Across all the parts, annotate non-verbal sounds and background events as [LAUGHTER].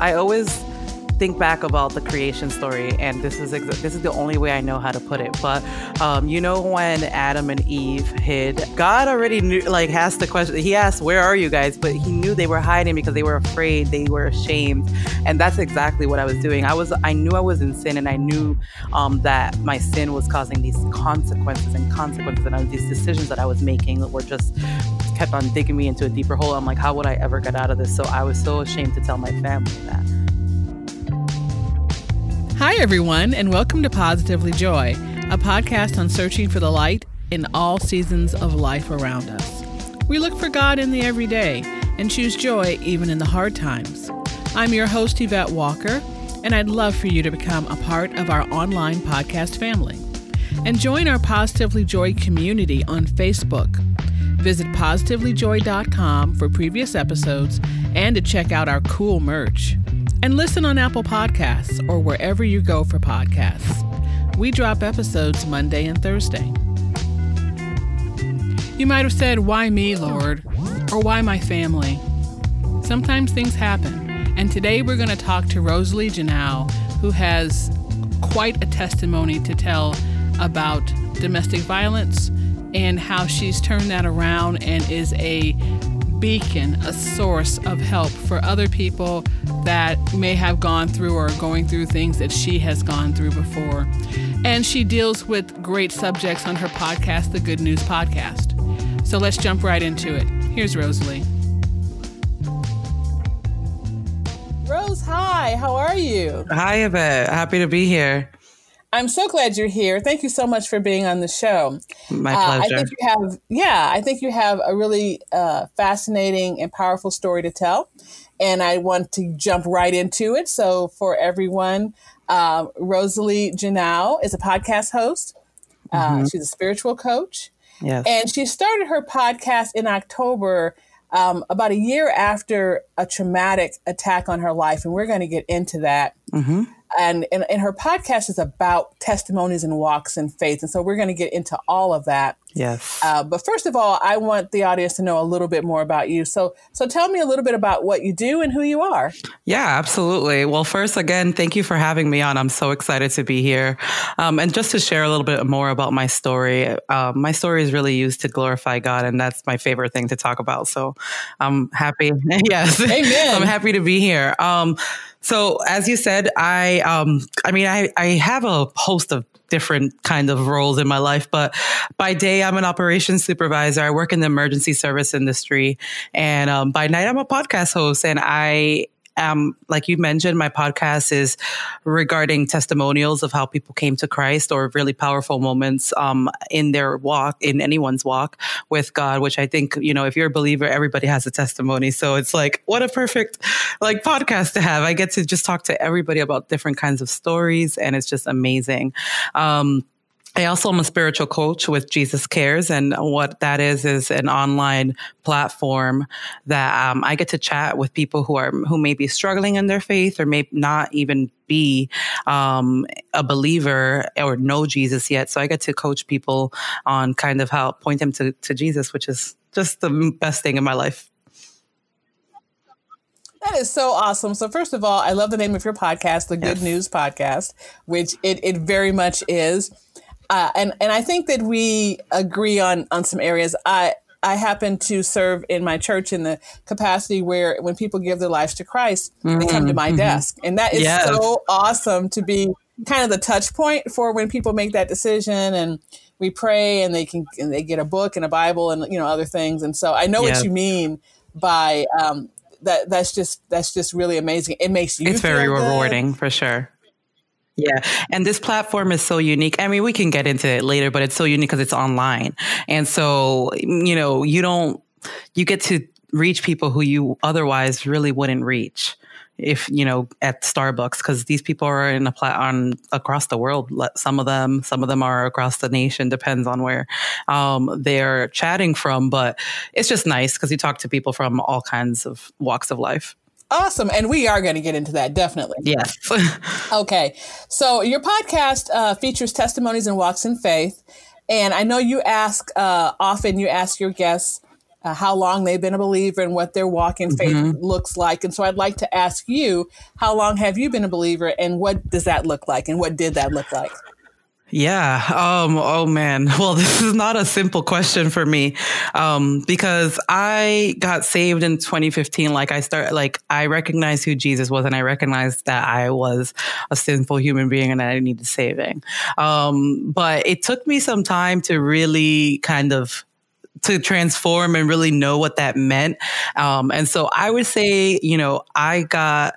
I always think back about the creation story, and this is ex- this is the only way I know how to put it. But um, you know, when Adam and Eve hid, God already knew. Like, asked the question. He asked, "Where are you guys?" But he knew they were hiding because they were afraid, they were ashamed, and that's exactly what I was doing. I was, I knew I was in sin, and I knew um, that my sin was causing these consequences and consequences, and these decisions that I was making were just kept on digging me into a deeper hole. I'm like, how would I ever get out of this? So I was so ashamed to tell my family that. Hi, everyone, and welcome to Positively Joy, a podcast on searching for the light in all seasons of life around us. We look for God in the everyday and choose joy even in the hard times. I'm your host, Yvette Walker, and I'd love for you to become a part of our online podcast family and join our Positively Joy community on Facebook Visit positivelyjoy.com for previous episodes and to check out our cool merch. And listen on Apple Podcasts or wherever you go for podcasts. We drop episodes Monday and Thursday. You might have said, Why me, Lord? Or why my family? Sometimes things happen. And today we're going to talk to Roselly Genao, who has quite a testimony to tell about domestic violence and how she's turned that around and is a beacon, a source of help for other people that may have gone through or are going through things that she has gone through before. And she deals with great subjects on her podcast, The Good News Podcast. So let's jump right into it. Here's Roselly. Rose, hi, how are you? Hi, Yvette. Happy to be here. I'm so glad you're here. Thank you so much for being on the show. My pleasure. Uh, I think you have, yeah, I think you have a really uh, fascinating and powerful story to tell, and I want to jump right into it. So, for everyone, uh, Roselly Genao is a podcast host. Uh, mm-hmm. She's a spiritual coach, yes. and she started her podcast in October. Um, about a year after a traumatic attack on her life, and we're going to get into that. Mm-hmm and, and, and her podcast is about testimonies and walks in faith. And so we're going to get into all of that. Yes. Uh, but first of all, I want the audience to know a little bit more about you. So, so tell me a little bit about what you do and who you are. Yeah, absolutely. Well, first, again, thank you for having me on. I'm so excited to be here. Um, and just to share a little bit more about my story, uh, my story is really used to glorify God, and that's my favorite thing to talk about. So, I'm happy. [LAUGHS] yes, Amen. I'm happy to be here. Um, so as you said, I um I mean I I have a host of different kind of roles in my life, but by day I'm an operations supervisor. I work in the emergency service industry, and um, by night I'm a podcast host, and I um, like you mentioned, my podcast is regarding testimonials of how people came to Christ or really powerful moments um, in their walk, in anyone's walk with God, which I think, you know, if you're a believer, everybody has a testimony. So it's like, what a perfect like podcast to have. I get to just talk to everybody about different kinds of stories and it's just amazing. Um, I also am a spiritual coach with Jesus Cares, and what that is is an online platform that um, I get to chat with people who are who may be struggling in their faith or may not even be um, a believer or know Jesus yet. So I get to coach people on kind of how point them to, to Jesus, which is just the best thing in my life. That is so awesome. So first of all, I love the name of your podcast, the Good yes. News Podcast, which it, it very much is. Uh, and and I think that we agree on on some areas. I I happen to serve in my church in the capacity where when people give their lives to Christ, mm-hmm. they come to my mm-hmm. desk, and that is yes. so awesome to be kind of the touch point for when people make that decision and we pray and they can and they get a book and a bible and you know other things and so i know what you mean by um, that that's just that's just really amazing it makes you it's very good. rewarding for sure yeah. And this platform is so unique. I mean, we can get into it later, but it's so unique because it's online. And so, you know, you don't, you get to reach people who you otherwise really wouldn't reach if you know at Starbucks because these people are in a plat on across the world. Some of them, some of them are across the nation. Depends on where um, they're chatting from, but it's just nice because you talk to people from all kinds of walks of life. Awesome. And we are going to get into that, definitely. Yes. [LAUGHS] okay. So your podcast uh, features testimonies and walks in faith. And I know you ask uh, often, you ask your guests uh, how long they've been a believer and what their walk in faith mm-hmm. looks like. And so I'd like to ask you, how long have you been a believer and what does that look like? And what did that look like? Yeah. Um, oh man. [LAUGHS] Well, this is not a simple question for me. Um, because I got saved in 2015. Like I start, like I recognized who Jesus was and I recognized that I was a sinful human being and I needed saving. Um, but it took me some time to really kind of to transform and really know what that meant. Um, and so I would say, you know, I got,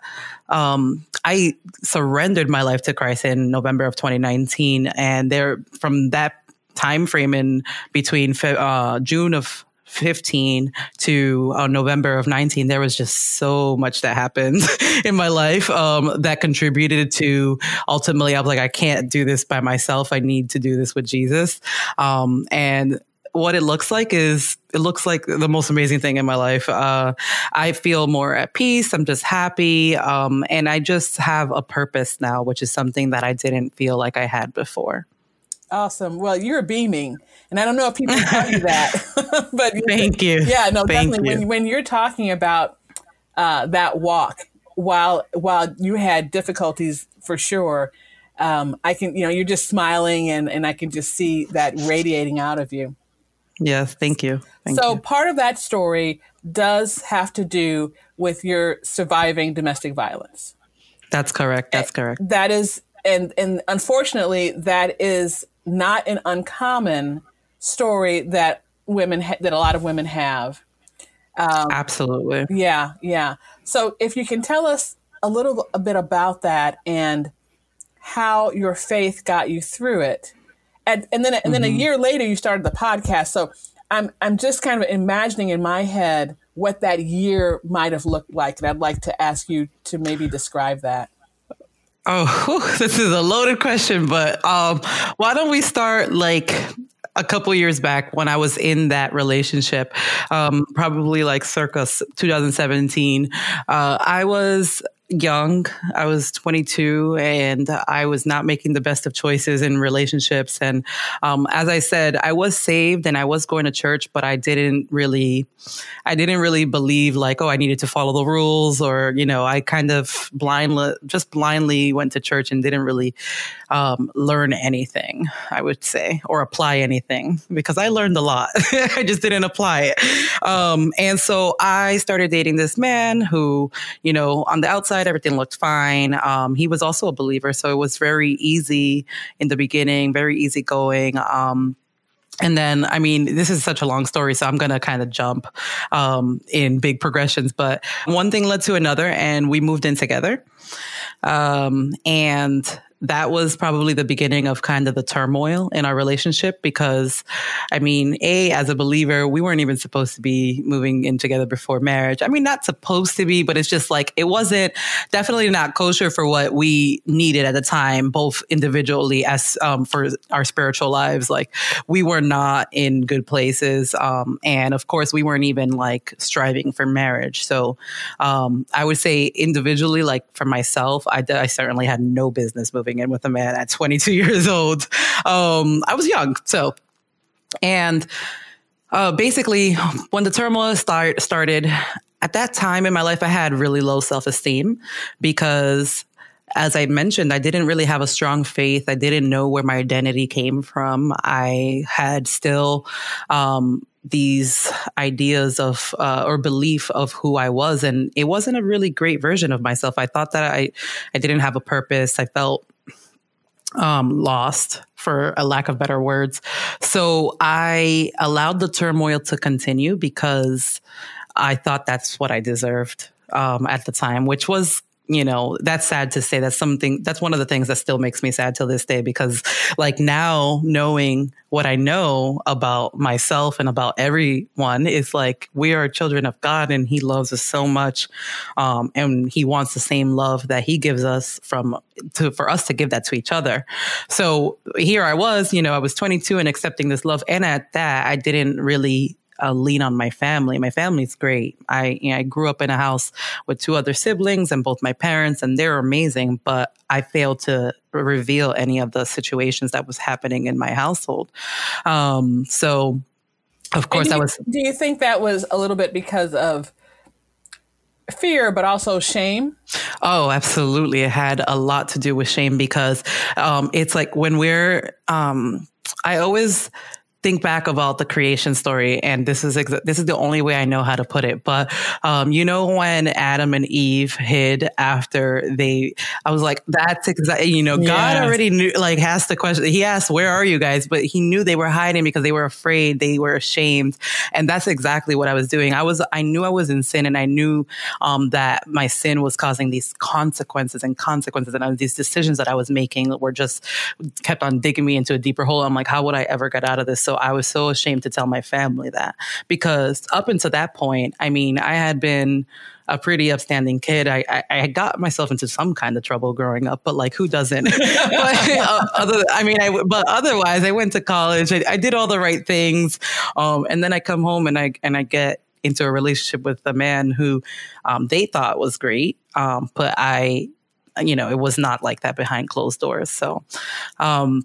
um, I surrendered my life to Christ in November of 2019, and there from that time frame in between uh, June of 15 to uh, November of 19, there was just so much that happened [LAUGHS] in my life um, that contributed to ultimately, I was like, I can't do this by myself. I need to do this with Jesus. Um, and what it looks like is it looks like the most amazing thing in my life. Uh, I feel more at peace. I'm just happy. Um, and I just have a purpose now, which is something that I didn't feel like I had before. Awesome. Well, you're beaming. And I don't know if people tell you that, [LAUGHS] but thank you. Yeah, no, thank definitely. You. When, when you're talking about uh, that walk, while while you had difficulties for sure, um, I can, you know, you're just smiling and, and I can just see that radiating out of you. Yes, thank you. Thank so you. part of that story does have to do with your surviving domestic violence. That's correct. That's correct. That is, and and unfortunately, that is not an uncommon story that women ha- that a lot of women have. Um, Absolutely. Yeah, yeah. So if you can tell us a little a bit about that and how your faith got you through it and, and then and then mm-hmm. a year later you started the podcast. So I'm I'm just kind of imagining in my head what that year might have looked like, and I'd like to ask you to maybe describe that. Oh, [LAUGHS] this is a loaded question, but um, why don't we start like a couple years back when I was in that relationship, um, probably like circa 2017. Uh, I was young. I was 22 and I was not making the best of choices in relationships. And um, as I said, I was saved and I was going to church, but I didn't really, I didn't really believe like, oh, I needed to follow the rules or, you know, I kind of blindly, just blindly went to church and didn't really um, learn anything, I would say, or apply anything because I learned a lot. [LAUGHS] I just didn't apply it. Um, and so I started dating this man who, you know, on the outside, outside, everything looked fine. Um, he was also a believer, so it was very easy in the beginning, very easy going. Um, and then, I mean, this is such a long story, so I'm going to kind of jump um, in big progressions. But one thing led to another, and we moved in together. Um, and that was probably the beginning of kind of the turmoil in our relationship because I mean, A, as a believer, we weren't even supposed to be moving in together before marriage. I mean, not supposed to be, but it's just like it wasn't definitely not kosher for what we needed at the time, both individually as um, for our spiritual lives. Like we were not in good places. Um, and of course, we weren't even like striving for marriage. So um, I would say individually, like for myself, I, I certainly had no business moving moving in with a man at 22 years old. Um, I was young, so and uh, basically, when the turmoil start, started, at that time in my life, I had really low self esteem because as I mentioned, I didn't really have a strong faith. I didn't know where my identity came from. I had still um, these ideas of uh, or belief of who I was, and it wasn't a really great version of myself. I thought that I I didn't have a purpose. I felt um, lost, for a lack of better words. So I allowed the turmoil to continue because I thought that's what I deserved um, at the time, which was you know, that's sad to say. That's something, that's one of the things that still makes me sad till this day because, like, now knowing what I know about myself and about everyone is like, we are children of God and He loves us so much. Um, and He wants the same love that He gives us from, to, for us to give that to each other. So here I was, you know, I was 22 and accepting this love. And at that, I didn't really uh, lean on my family. My family's great. I you know, I grew up in a house with two other siblings and both my parents, and they're amazing. But I failed to reveal any of the situations that was happening in my household. Um, so, of course, I was. Do you think that was a little bit because of? fear, but also shame? Oh, absolutely. It had a lot to do with shame because um, it's like when we're, um, I always think back about the creation story, and this is exa- this is the only way I know how to put it. But um, you know, when Adam and Eve hid after they, I was like, that's exactly. You know, yes. God already knew. Like, asked the question. He asked, "Where are you guys?" But he knew they were hiding because they were afraid. They were ashamed, and that's exactly what I was doing. I was. I knew I was in sin, and I knew um, that my sin was causing these consequences and consequences, and uh, these decisions that I was making were just kept on digging me into a deeper hole. I'm like, how would I ever get out of this? So I was so ashamed to tell my family that because up until that point, I mean, I had been a pretty upstanding kid. I, I, I, got myself into some kind of trouble growing up, but like who doesn't? [LAUGHS] but, uh, other, I mean, I, but otherwise I went to college. I, I did all the right things. Um, and then I come home and I, and I get into a relationship with a man who, um, they thought was great. Um, but I, you know, it was not like that behind closed doors. So, um,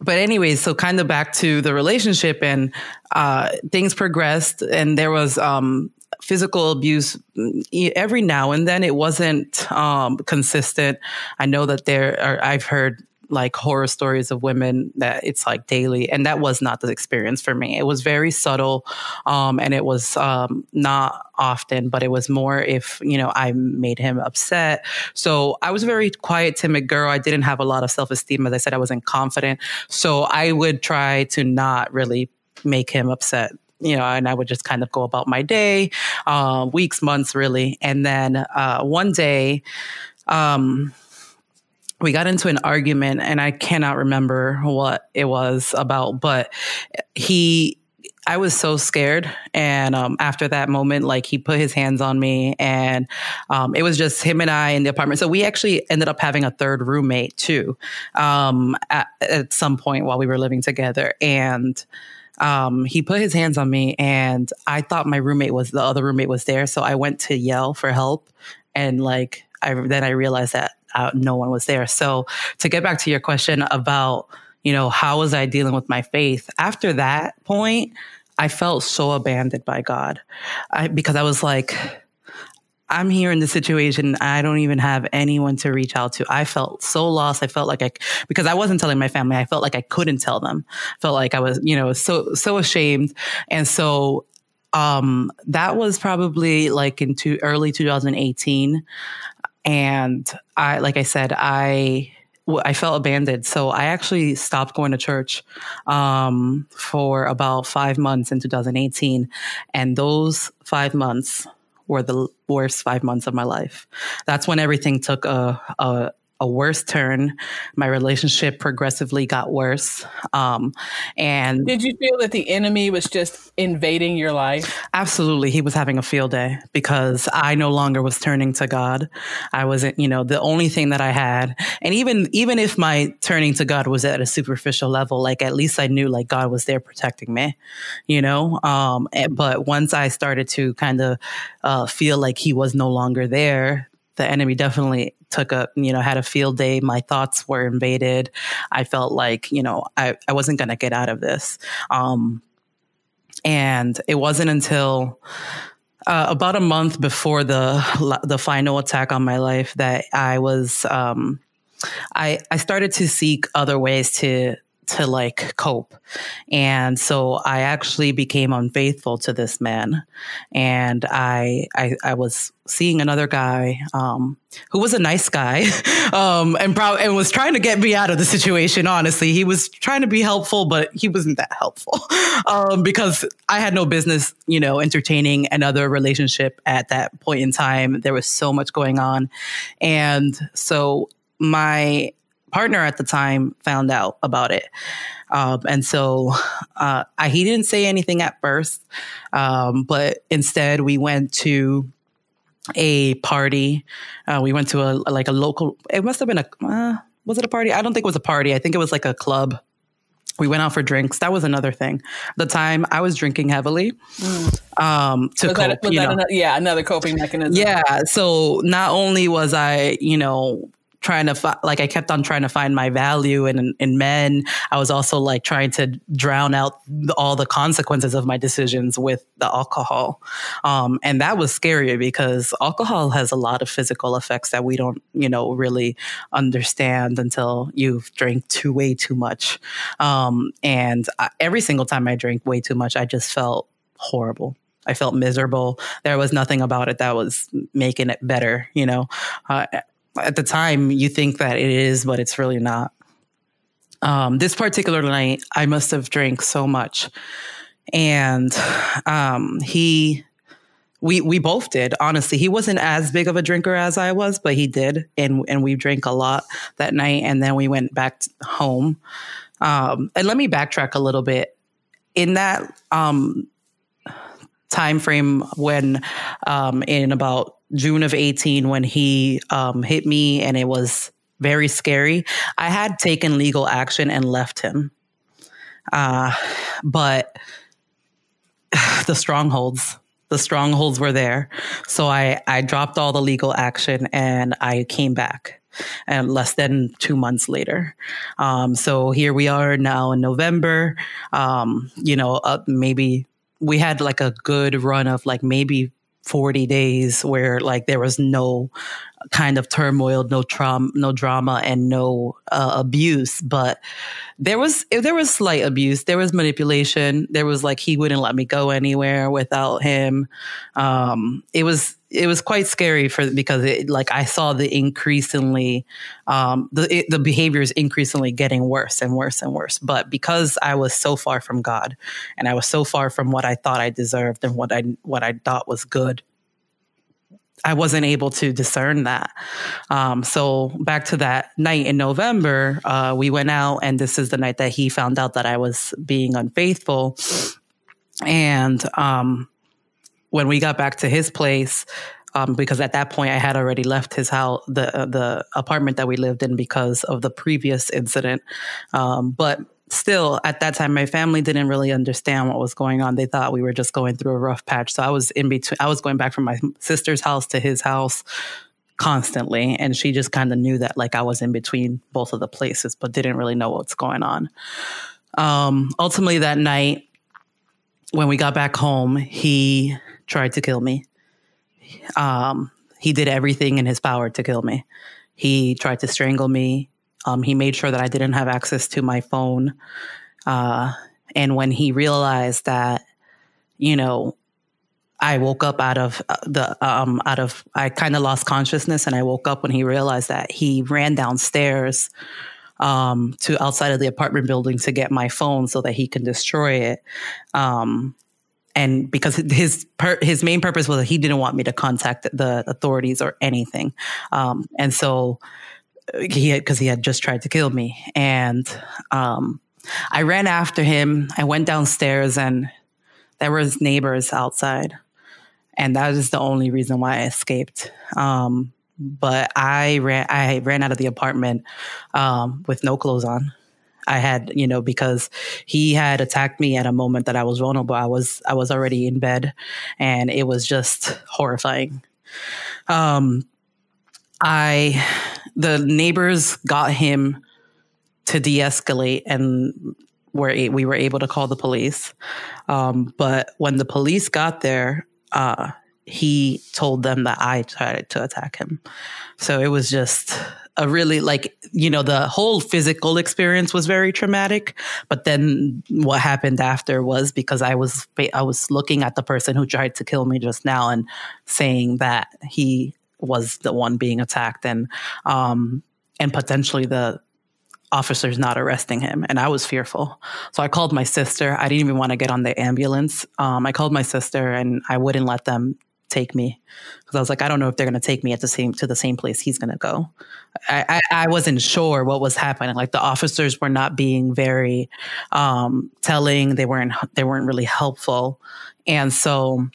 but anyways, so kind of back to the relationship and uh, things progressed and there was um, physical abuse mm, every now and then. It wasn't um, consistent. I know that there are, I've heard like horror stories of women that it's like daily and that was not the experience for me. It was very subtle um, and it was um, not often but it was more if you know i made him upset. So i was a very quiet timid girl. I didn't have a lot of self-esteem. As i said i wasn't confident. So i would try to not really make him upset you know, and I would just kind of go about my day, uh, weeks, months, really. And then uh, one day, um, we got into an argument and I cannot remember what it was about, but he, I was so scared. And um, after that moment, like he put his hands on me and um, it was just him and I in the apartment. So we actually ended up having a third roommate too um, at, at, some point while we were living together. And um, he put his hands on me and I thought my roommate was the other roommate was there. So I went to yell for help. And like, I, then I realized that uh, no one was there. So to get back to your question about, you know, how was I dealing with my faith? After that point, I felt so abandoned by God I, because I was like, I'm here in this situation. I don't even have anyone to reach out to. I felt so lost. I felt like I, because I wasn't telling my family, I felt like I couldn't tell them. felt like I was, you know, so, so ashamed. And so, um, that was probably like into early 2018 and I, like I said, I I felt abandoned. So I actually stopped going to church um, for about five months in 2018. And those five months were the worst five months of my life. That's when everything took a, a, a worse turn. My relationship progressively got worse. Um, and did you feel that the enemy was just invading your life? Absolutely. He was having a field day because I no longer was turning to God. I wasn't, you know, the only thing that I had. And even, even if my turning to God was at a superficial level, like at least I knew like God was there protecting me, you know? Um, but once I started to kind of, uh, feel like he was no longer there, the enemy definitely took a you know had a field day. My thoughts were invaded. I felt like you know i, I wasn't going to get out of this. Um, and it wasn't until uh, about a month before the the final attack on my life that i was um, I, I started to seek other ways to to like cope. And so I actually became unfaithful to this man. And I, I, I was seeing another guy, um, who was a nice guy, [LAUGHS] um, and probably, and was trying to get me out of the situation. Honestly, he was trying to be helpful, but he wasn't that helpful, [LAUGHS] um, because I had no business, you know, entertaining another relationship at that point in time. There was so much going on. And so my partner at the time found out about it. Um, and so uh, I, he didn't say anything at first, um, but instead we went to a party. Uh, we went to a like a local. It must have been a. Uh, was it a party? I don't think it was a party. I think it was like a club we went out for drinks. That was another thing. the time I was drinking heavily mm. um, to was cope. That, was that another, yeah, another coping mechanism. Yeah. So not only was I, you know, trying to fi- like I kept on trying to find my value in in men. I was also like trying to drown out all the consequences of my decisions with the alcohol, um, and that was scary because alcohol has a lot of physical effects that we don't you know really understand until you've drank too way too much. Um, and I, every single time I drank way too much, I just felt horrible. I felt miserable. There was nothing about it that was making it better, you know. Uh, at the time you think that it is, but it's really not. Um, this particular night, I must have drank so much, and um, he, we we both did. Honestly, he wasn't as big of a drinker as I was, but he did, and and we drank a lot that night, and then we went back home. Um, and let me backtrack a little bit. In that um, time frame, when um, in about June of 18 when he um, hit me and it was very scary. I had taken legal action and left him. Uh, but [SIGHS] the strongholds, the strongholds were there. So I, I dropped all the legal action and I came back and less than two months later. Um, so here we are now in November. Um, you know, uh, maybe we had like a good run of like maybe 40 days where like there was no kind of turmoil, no trauma, no drama, and no uh, abuse. But there was there was slight abuse. There was manipulation. There was like he wouldn't let me go anywhere without him. Um, it was it was quite scary for because it like I saw the increasingly um, the it, the behaviors increasingly getting worse and worse and worse. But because I was so far from God and I was so far from what I thought I deserved and what I what I thought was good, I wasn't able to discern that. Um, so back to that night in November, uh, we went out, and this is the night that he found out that I was being unfaithful. And um, when we got back to his place, um, because at that point I had already left his house, the uh, the apartment that we lived in, because of the previous incident. Um, but still, at that time, my family didn't really understand what was going on. They thought we were just going through a rough patch. So I was in between. I was going back from my sister's house to his house constantly, and she just kind of knew that like I was in between both of the places, but didn't really know what's going on. Um, ultimately, that night when we got back home, he tried to kill me. Um, he did everything in his power to kill me. He tried to strangle me. Um, he made sure that I didn't have access to my phone. Uh, and when he realized that, you know, I woke up out of uh, the um, out of I kind of lost consciousness, and I woke up when he realized that he ran downstairs um, to outside of the apartment building to get my phone so that he can destroy it. Um, and because his per, his main purpose was that he didn't want me to contact the authorities or anything, um, and so uh, he because he had just tried to kill me, and um, I ran after him. I went downstairs, and there was neighbors outside, and that is the only reason why I escaped. Um, but I ran I ran out of the apartment um, with no clothes on. I had, you know, because he had attacked me at a moment that I was vulnerable. I was I was already in bed and it was just horrifying. Um I the neighbors got him to de-escalate and where we were able to call the police. Um, but when the police got there, uh, he told them that I tried to attack him. So it was just a really like you know the whole physical experience was very traumatic but then what happened after was because i was i was looking at the person who tried to kill me just now and saying that he was the one being attacked and um and potentially the officers not arresting him and i was fearful. So i called my sister. I didn't even want to get on the ambulance. Um, i called my sister and i wouldn't let them take me because I was like, I don't know if they're going to take me at the same to the same place he's going to go. I, I, I, wasn't sure what was happening. Like the officers were not being very um, telling. They weren't they weren't really helpful, and so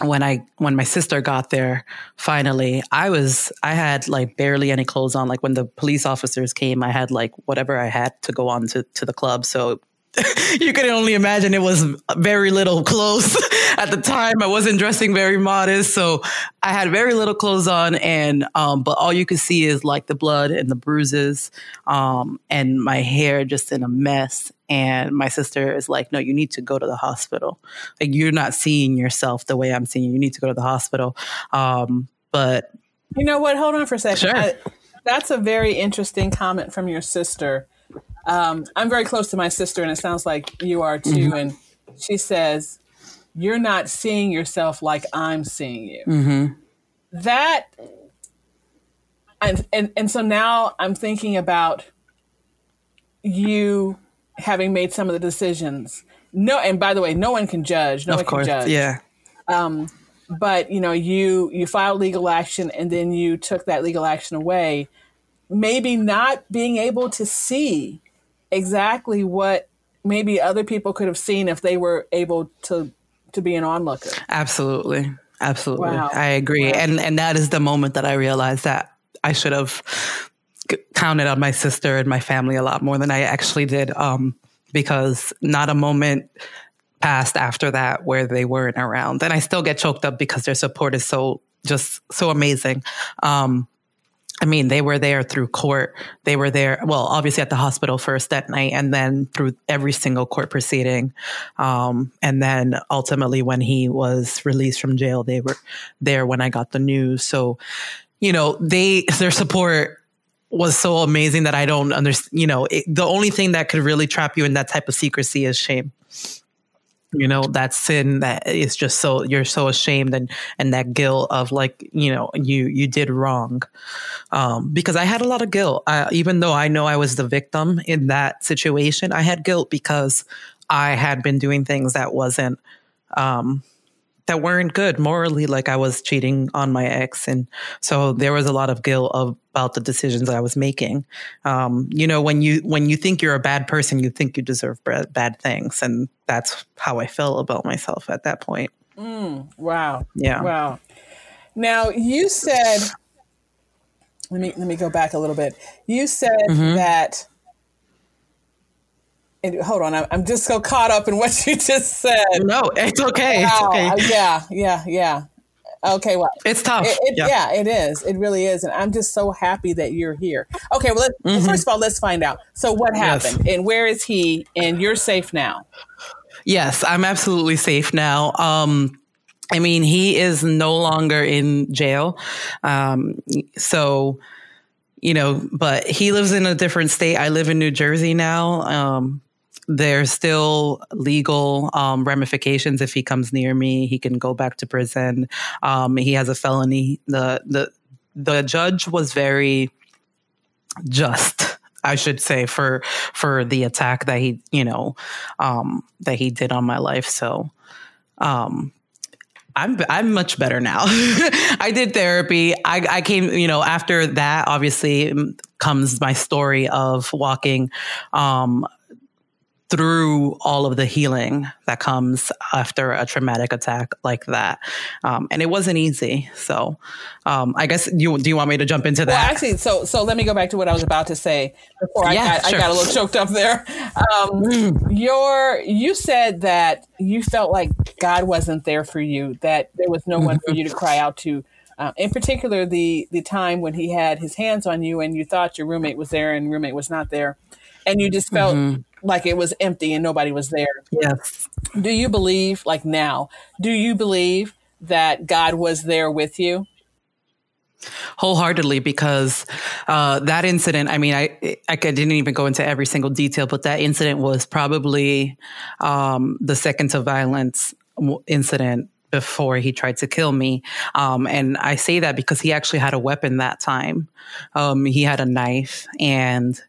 when I when my sister got there, finally, I was I had like barely any clothes on. Like when the police officers came, I had like whatever I had to go on to, to the club. So [LAUGHS] you can only imagine it was very little clothes [LAUGHS] at the time. I wasn't dressing very modest, so I had very little clothes on, and um, but all you could see is like the blood and the bruises, um, and my hair just in a mess. And my sister is like, "No, you need to go to the hospital. Like you're not seeing yourself the way I'm seeing you. You need to go to the hospital." Um, but you know what? Hold on for a second. Sure. I, that's a very interesting comment from your sister um, I'm very close to my sister, and it sounds like you are too. Mm-hmm. And she says, You're not seeing yourself like I'm seeing you. Mm-hmm. That, and, and, and so now I'm thinking about you having made some of the decisions. No, and by the way, no one can judge. No of one course, can judge. Yeah. Um, but you know, you you filed legal action, and then you took that legal action away. Maybe not being able to see exactly what maybe other people could have seen if they were able to to be an onlooker. Absolutely. Absolutely. Wow. I agree. Wow. And and that is the moment that I realized that I should have counted on my sister and my family a lot more than I actually did um, because not a moment passed after that where they weren't around. And I still get choked up because their support is so just so amazing. Um, I mean, they were there through court. They were there, well, obviously at the hospital first that night, and then through every single court proceeding. Um, and then ultimately, when he was released from jail, they were there when I got the news. So, you know, they, [LAUGHS] their support was so amazing that I don't understand, you know, it, the only thing that could really trap you in that type of secrecy is shame you know that sin that is just so you're so ashamed and and that guilt of like you know you you did wrong. Um because i had a lot of guilt. I, even though i know i was the victim in that situation i had guilt because i had been doing things that wasn't um that weren't good morally like i was cheating on my ex. And so there was a lot of guilt of, about the decisions i was making. Um, you know when you when you think you're a bad person you think you deserve bad, bad things. And that's how i felt about myself at that point. Mm, wow. Yeah. Wow. Now you said let me let me go back a little bit. You said mm-hmm. that hold on, I'm just so caught up in what [LAUGHS] you just said. No, it's okay. Wow. It's okay. Yeah, yeah, yeah. Okay, well, it's tough. It, it, yeah. yeah. it is. It really is, and I'm just so happy that you're here. Okay, well, mm-hmm. first of all, let's find out. So, what happened, yes. and where is he? And you're safe now. Yes, I'm absolutely safe now. Um, I mean, he is no longer in jail. Um, so, you know, but he lives in a different state. I live in New Jersey now. Um, there's still legal um, ramifications if he comes near me. He can go back to prison. Um, he has a felony. The the the judge was very just. I should say for for the attack that he you know um, that he did on my life. So um, I'm I'm much better now. [LAUGHS] I did therapy. I, I came, you know, after that, obviously comes my story of walking um, through all of the healing that comes after a traumatic attack like that. Um, and it wasn't easy. So um, I guess you do you want me to jump into that? Well, actually, so so let me go back to what I was about to say before yeah, I, got, sure. I got a little choked up there. Um, mm. Your you said that you felt like God wasn't there for you, that there was no one for you to cry out to. Uh, in particular, the the time when he had his hands on you and you thought your roommate was there and roommate was not there, and you just felt mm-hmm like it was empty and nobody was there. Yes. Do you believe, like now, do you believe that God was there with you? wholeheartedly because uh, that incident i mean I, I didn't even go into every single detail but that incident was probably um, the second to violence incident before he tried to kill me um, and i say that because he actually had a weapon that time um, he had a knife and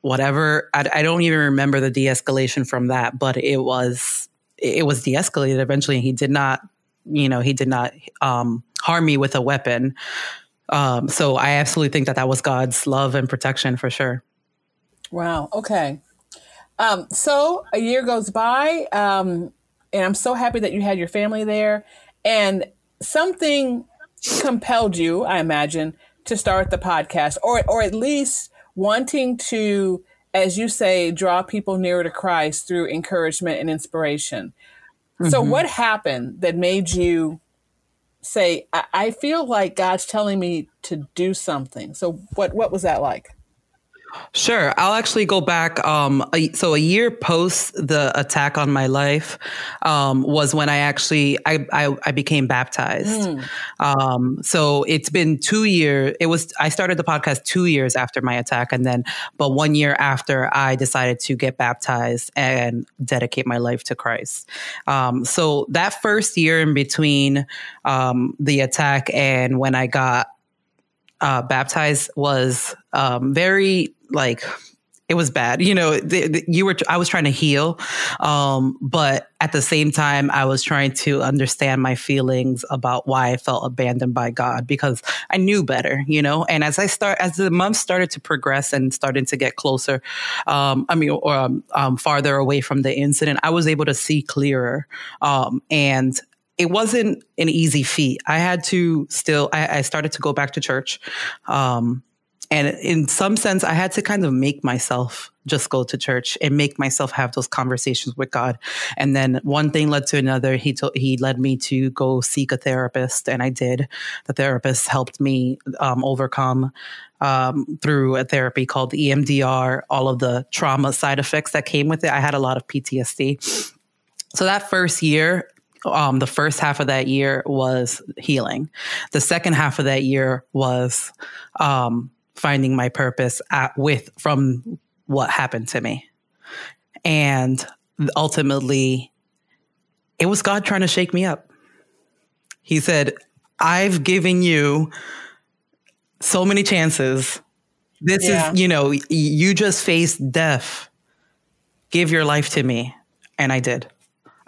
whatever. I, I don't even remember the de-escalation from that, but it was it was de-escalated eventually. He did not, you know, he did not um, harm me with a weapon. Um, so I absolutely think that that was God's love and protection for sure. Wow. Okay. Um, so a year goes by, um, and I'm so happy that you had your family there. And something compelled you, I imagine, to start the podcast, or or at least wanting to, as you say, draw people nearer to Christ through encouragement and inspiration. Mm-hmm. So, what happened that made you say, I-, I feel like God's telling me to do something? So, what what was that like? Sure. I'll actually go back. Um, a, so a year post the attack on my life um, was when I actually I I, I became baptized. Mm. Um, so it's been two years. It was I started the podcast two years after my attack, and then but one year after I decided to get baptized and dedicate my life to Christ. Um, so that first year in between um, the attack and when I got uh, baptized was um, very like it was bad. You know, the, the, you were, I was trying to heal. Um, but at the same time, I was trying to understand my feelings about why I felt abandoned by God because I knew better, you know? And as I start, as the months started to progress and starting to get closer, um, I mean, or um, um, farther away from the incident, I was able to see clearer. Um, and it wasn't an easy feat. I had to still, I, I started to go back to church. Um, and in some sense, I had to kind of make myself just go to church and make myself have those conversations with God. And then one thing led to another. He told, he led me to go seek a therapist, and I did. The therapist helped me um, overcome um, through a therapy called EMDR, all of the trauma side effects that came with it. I had a lot of PTSD. So that first year, um, the first half of that year was healing. The second half of that year was um, finding my purpose at, with from what happened to me. And ultimately, it was God trying to shake me up. He said, I've given you so many chances. This yeah. is, you know, you just faced death. Give your life to me. And I did.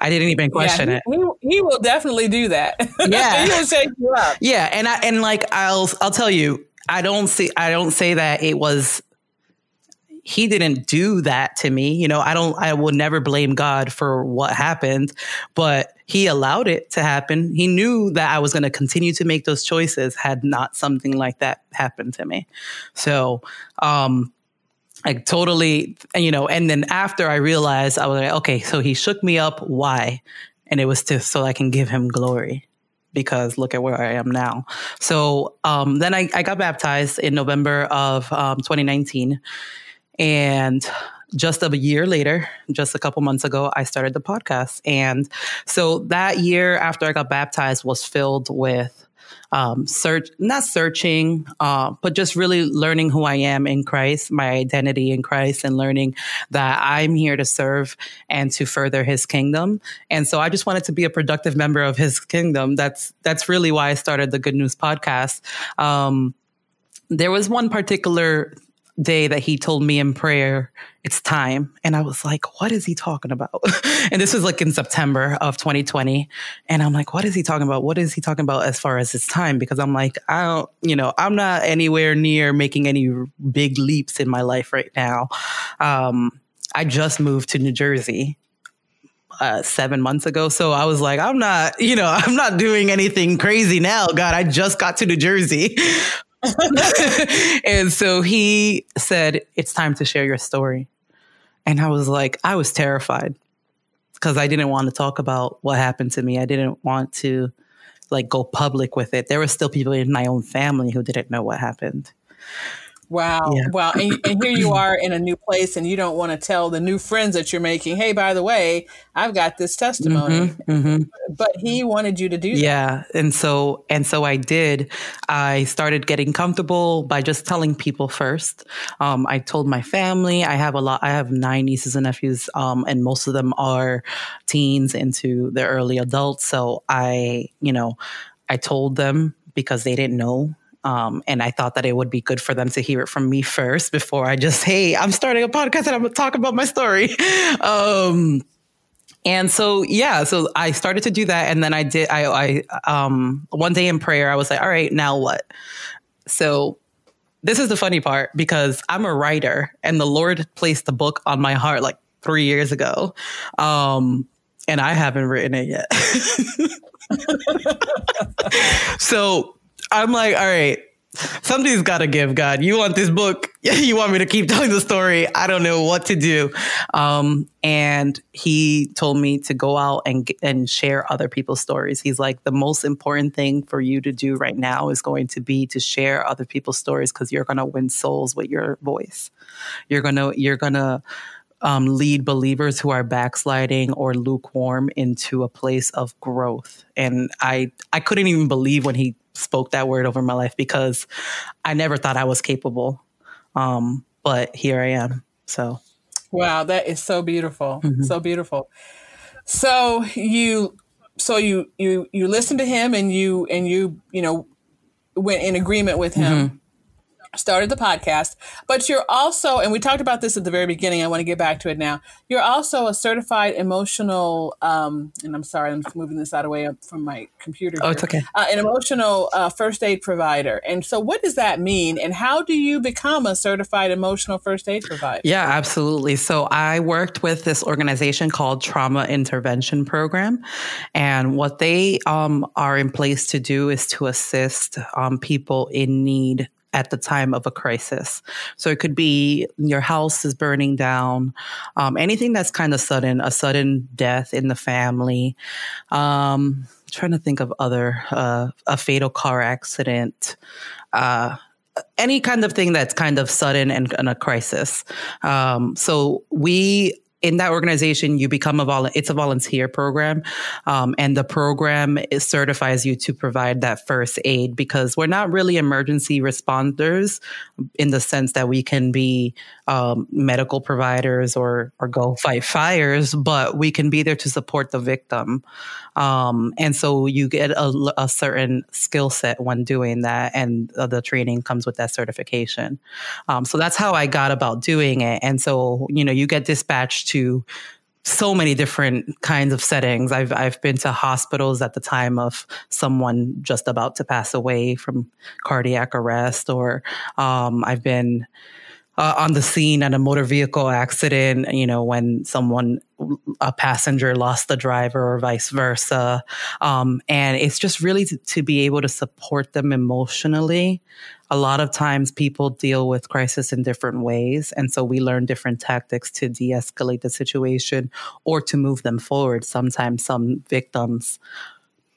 I didn't even question yeah, he, it. He, he, will definitely do that. [LAUGHS] Yeah. he will shake you up. Yeah. And I, and like, I'll, I'll tell you, I don't see I don't say that it was he didn't do that to me. You know, I don't I will never blame God for what happened, but he allowed it to happen. He knew that I was going to continue to make those choices had not something like that happened to me. So, um I totally, you know, and then after I realized, I was like, okay, so he shook me up. Why? And it was to so I can give him glory because look at where I am now. So um, then I, I, got baptized in November of um, 2019. And just a year later, just a couple months ago, I started the podcast. And so that year after I got baptized was filled with um, search, not searching, uh, but just really learning who I am in Christ, my identity in Christ, and learning that I'm here to serve and to further His kingdom. And so I just wanted to be a productive member of His kingdom. That's that's really why I started the Good News podcast. Um, there was one particular day that he told me in prayer, it's time. And I was like, what is he talking about? [LAUGHS] and this was like in September of 2020. And I'm like, what is he talking about? What is he talking about as far as it's time? Because I'm like, I don't, you know, I'm not anywhere near making any big leaps in my life right now. Um, I just moved to New Jersey. Uh, seven months ago. So I was like, I'm not, you know, [LAUGHS] I'm not doing anything crazy now. God, I just got to New Jersey. [LAUGHS] and so he said, It's time to share your story. And I was like, I was terrified because I didn't want to talk about what happened to me. I didn't want to like go public with it. There were still people in my own family who didn't know what happened. Wow. Yeah. Wow. And, and, here you [CLEARS THROAT] are in a new place and you don't want to tell the new friends that you're making, hey, by the way, I've got this testimony. Mm-hmm, mm-hmm. But he wanted you to do that. Yeah. And so and so I did. I started getting comfortable by just telling people first. Um, I told my family. I have a lot I have nine nieces and nephews, um, and most of them are teens into the early adults. So I, you know, I told them because they didn't know um, and I thought that it would be good for them to hear it from me first before I just, hey, I'm starting a podcast and I'm going to talk about my story. [LAUGHS] Um, and so, yeah, so I started to do that. And then I did, I, I, um, one day in prayer, I was like, all right, now what? So this is the funny part because I'm a writer and the Lord placed the book on my heart like three years ago. Um, and I haven't written it yet. [LAUGHS] so I'm like, all right, something's got to give God. You want this book? [LAUGHS] You want me to keep [LAUGHS] telling the story? I don't know what to do. Um, and he told me to go out and and share other people's stories. He's like, the most important thing for you to do right now is going to be to share other people's stories because you're going to win souls with your voice. You're gonna you're gonna um, lead believers who are backsliding or lukewarm into a place of growth. And I I couldn't even believe when he spoke that word over my life because I never thought I was capable. Um, but here I am. So, wow, that is so beautiful, mm-hmm. so beautiful. So you, so you you you listen to him and you and you you know went in agreement with him. Mm-hmm started the podcast, but you're also, and we talked about this at the very beginning. I want to get back to it now. You're also a certified emotional, um, and I'm sorry, I'm moving this out of the way up from my computer. Oh, it's okay. Uh, an emotional uh, first aid provider. And so, what does that mean? And how do you become a certified emotional first aid provider? Yeah, absolutely. So, I worked with this organization called Trauma Intervention Program, and what they um, are in place to do is to assist um, people in need at the time of a crisis. So it could be your house is burning down, um, anything that's kind of sudden, a sudden death in the family. Um, trying to think of other, uh, a fatal car accident. Uh, any kind of thing that's kind of sudden and, and a crisis. Um, so we in that organization, you become a vol. It's a volunteer program, um, and the program certifies you to provide that first aid because we're not really emergency responders in the sense that we can be um, medical providers or or go fight fires, but we can be there to support the victim. Um, and so you get a, a certain skill set when doing that, and the training comes with that certification. Um, so that's how I got about doing it. And so you know, you get dispatched to so many different kinds of settings. I've I've been to hospitals at the time of someone just about to pass away from cardiac arrest, or um, I've been uh, on the scene at a motor vehicle accident, you know, when someone, a passenger lost the driver or vice versa. Um, and it's just really to, to, be able to support them emotionally. A lot of times people deal with crisis in different ways. And so we learn different tactics to de escalate the situation or to move them forward. Sometimes some victims,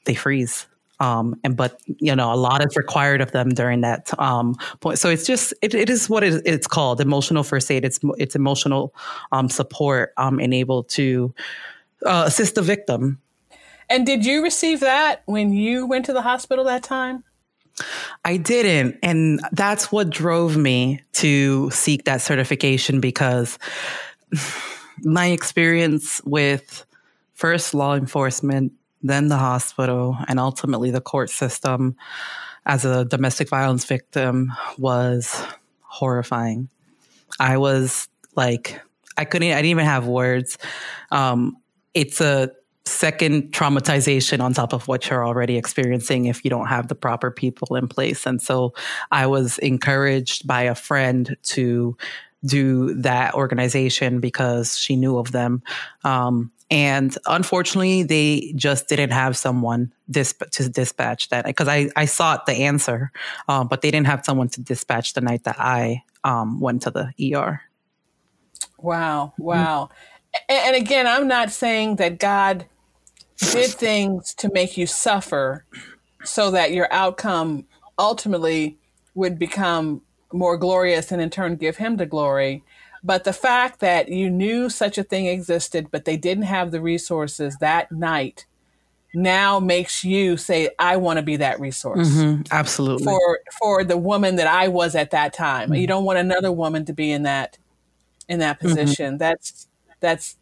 they freeze um, and but you know a lot is required of them during that um, point. So it's just it, it is what it, it's called emotional first aid. It's it's emotional um, support um, enabled to uh, assist the victim. And did you receive that when you went to the hospital that time? I didn't. And that's what drove me to seek that certification because [SIGHS] my experience with first law enforcement then the hospital, and ultimately the court system as a domestic violence victim was horrifying. I was like, I couldn't, I didn't even have words. Um, it's a second traumatization on top of what you're already experiencing if you don't have the proper people in place. And so I was encouraged by a friend to do that organization because she knew of them. Um, and unfortunately, they just didn't have someone disp- to dispatch that because I, I sought the answer, um, but they didn't have someone to dispatch the night that I um, went to the ER. Wow. Wow. Mm-hmm. And, and again, I'm not saying that God did things to make you suffer so that your outcome ultimately would become more glorious and in turn give him the glory. But the fact that you knew such a thing existed, but they didn't have the resources that night now makes you say, I want to be that resource. Mm-hmm, absolutely. For for the woman that I was at that time. Mm-hmm. You don't want another woman to be in that in that mm-hmm. position. Mm-hmm. That's that's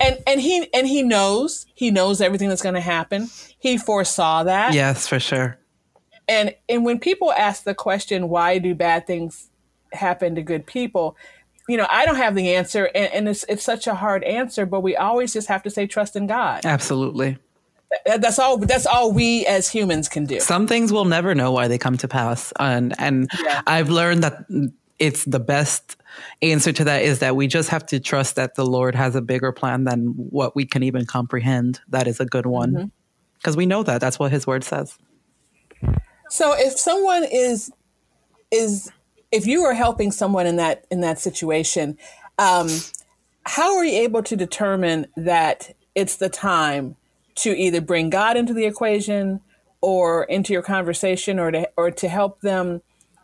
and and he and he knows he knows everything that's going to happen. He foresaw that. Yes, for sure. And and when people ask the question, why do bad things happen to good people? You know, I don't have the answer, and, and, it's it's such a hard answer. But we always just have to say trust in God. Absolutely. That's all. That's all we as humans can do. Some things we'll never know why they come to pass, and and yeah. I've learned that it's the best answer to that is that we just have to trust that the Lord has a bigger plan than what we can even comprehend. That is a good one. Because mm-hmm. we know that. That's what his word says. So if someone is is if you are helping someone in that in that situation, um, how are you able to determine that it's the time to either bring God into the equation or into your conversation or to or to help them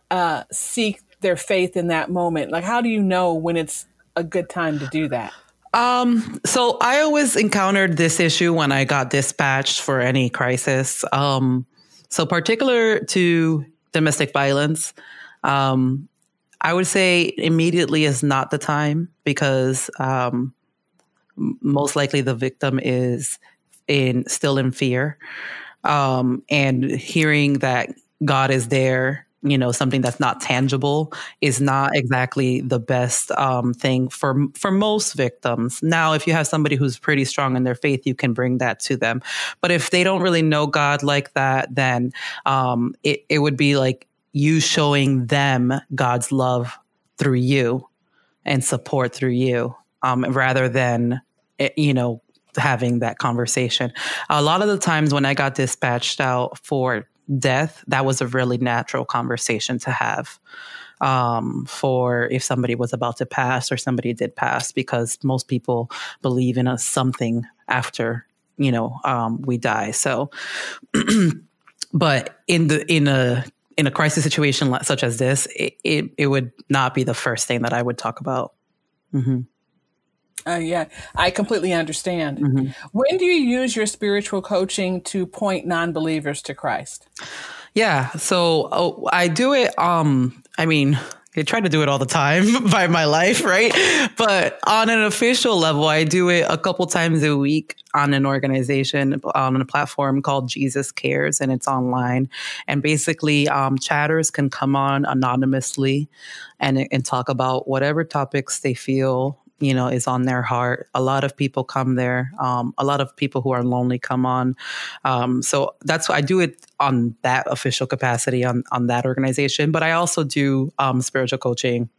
uh, seek their faith in that moment? Like, how do you know when it's a good time to do that? Um, so I always encountered this issue when I got dispatched for any crisis. Um, so particular to domestic violence, um, I would say immediately is not the time because um, most likely the victim is in still in fear, um, and hearing that God is there you know something that's not tangible is not exactly the best um, thing for for most victims. Now if you have somebody who's pretty strong in their faith you can bring that to them. But if they don't really know god like that then um, it, it would be like you showing them god's love through you and support through you um, rather than eh, you know having that conversation a lot of the times when i got dispatched out for death, that was a really natural conversation to have um, for if somebody was about to pass or somebody did pass, because most people believe in a something after you know um, we die. So, [CLEARS THROAT] but in the in a in a crisis situation such as this, it, it, it would not be the first thing that I would talk about. Mm-hmm. Uh, yeah, I completely understand. Mm-hmm. When do you use your spiritual coaching to point non-believers to Christ? Yeah, so oh, I do it. Um, I mean, I try to do it all the time [LAUGHS] by my life, right? But on an official level, I do it a couple times a week on an organization on a platform called Jesus Cares, and it's online. And basically, um, chatters can come on anonymously and and talk about whatever topics they feel you know is on their heart. A lot of people come there. Um, a lot of people who are lonely come on. Um, so that's why i do it on that official capacity on on that organization. But i also do um, spiritual coaching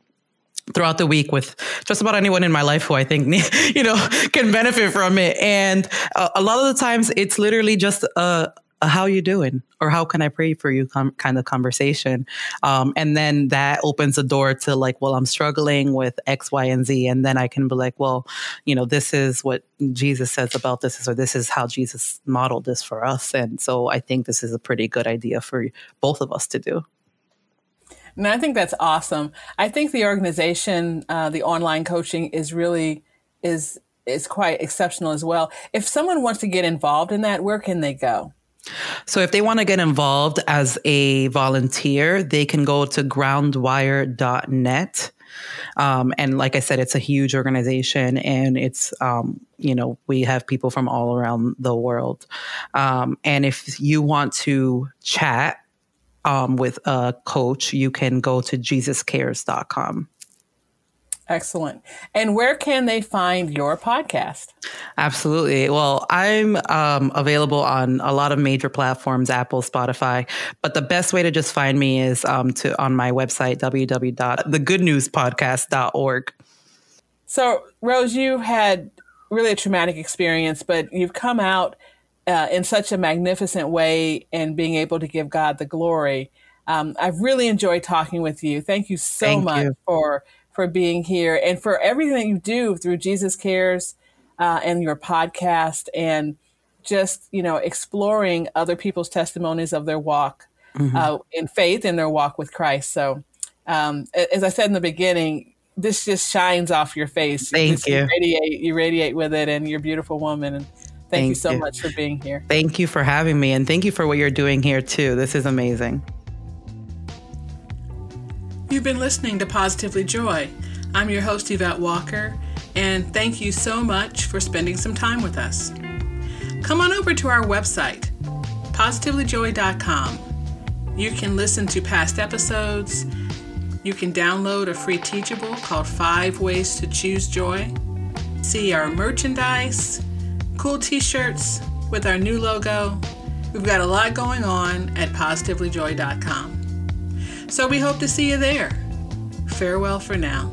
throughout the week with just about anyone in my life who I think [LAUGHS] you know can benefit from it. And uh, a lot of the times, it's literally just a how you doing or how can i pray for you com- kind of conversation um, and then that opens the door to like well i'm struggling with x y and z and then i can be like well you know this is what jesus says about this or this is how jesus modeled this for us and so i think this is a pretty good idea for both of us to do and I think that's awesome. I think the organization, uh, the online coaching, is really is is quite exceptional as well. If someone wants to get involved in that, where can they go? So if they want to get involved as a volunteer, they can go to groundwire.net. Um, and like I said, it's a huge organization and it's, um, you know, we have people from all around the world. Um, and if you want to chat um, with a coach, you can go to jesuscares.com. Excellent. And where can they find your podcast? Absolutely. Well, I'm um, available on a lot of major platforms, Apple, Spotify. But the best way to just find me is um, to on my website, www.thegoodnewspodcast.org. So, Rose, you had really a traumatic experience, but you've come out uh, in such a magnificent way and being able to give God the glory. Um, I've really enjoyed talking with you. Thank you so Thank much you. for for being here and for everything that you do through Jesus Cares uh, and your podcast and just, you know, exploring other people's testimonies of their walk mm-hmm. uh, in faith in their walk with Christ. So, um, as I said in the beginning, this just shines off your face. Thank you. You radiate, you radiate with it, and you're a beautiful woman. And thank, thank you so you. much for being here. Thank you for having me, and thank you for what you're doing here too. This is amazing. You've been listening to Positively Joy. I'm your host, Yvette Walker, and thank you so much for spending some time with us. Come on over to our website, positivelyjoy.com. You can listen to past episodes. You can download a free teachable called Five Ways to Choose Joy. See our merchandise, cool t shirts with our new logo. We've got a lot going on at positivelyjoy.com. So we hope to see you there. Farewell for now.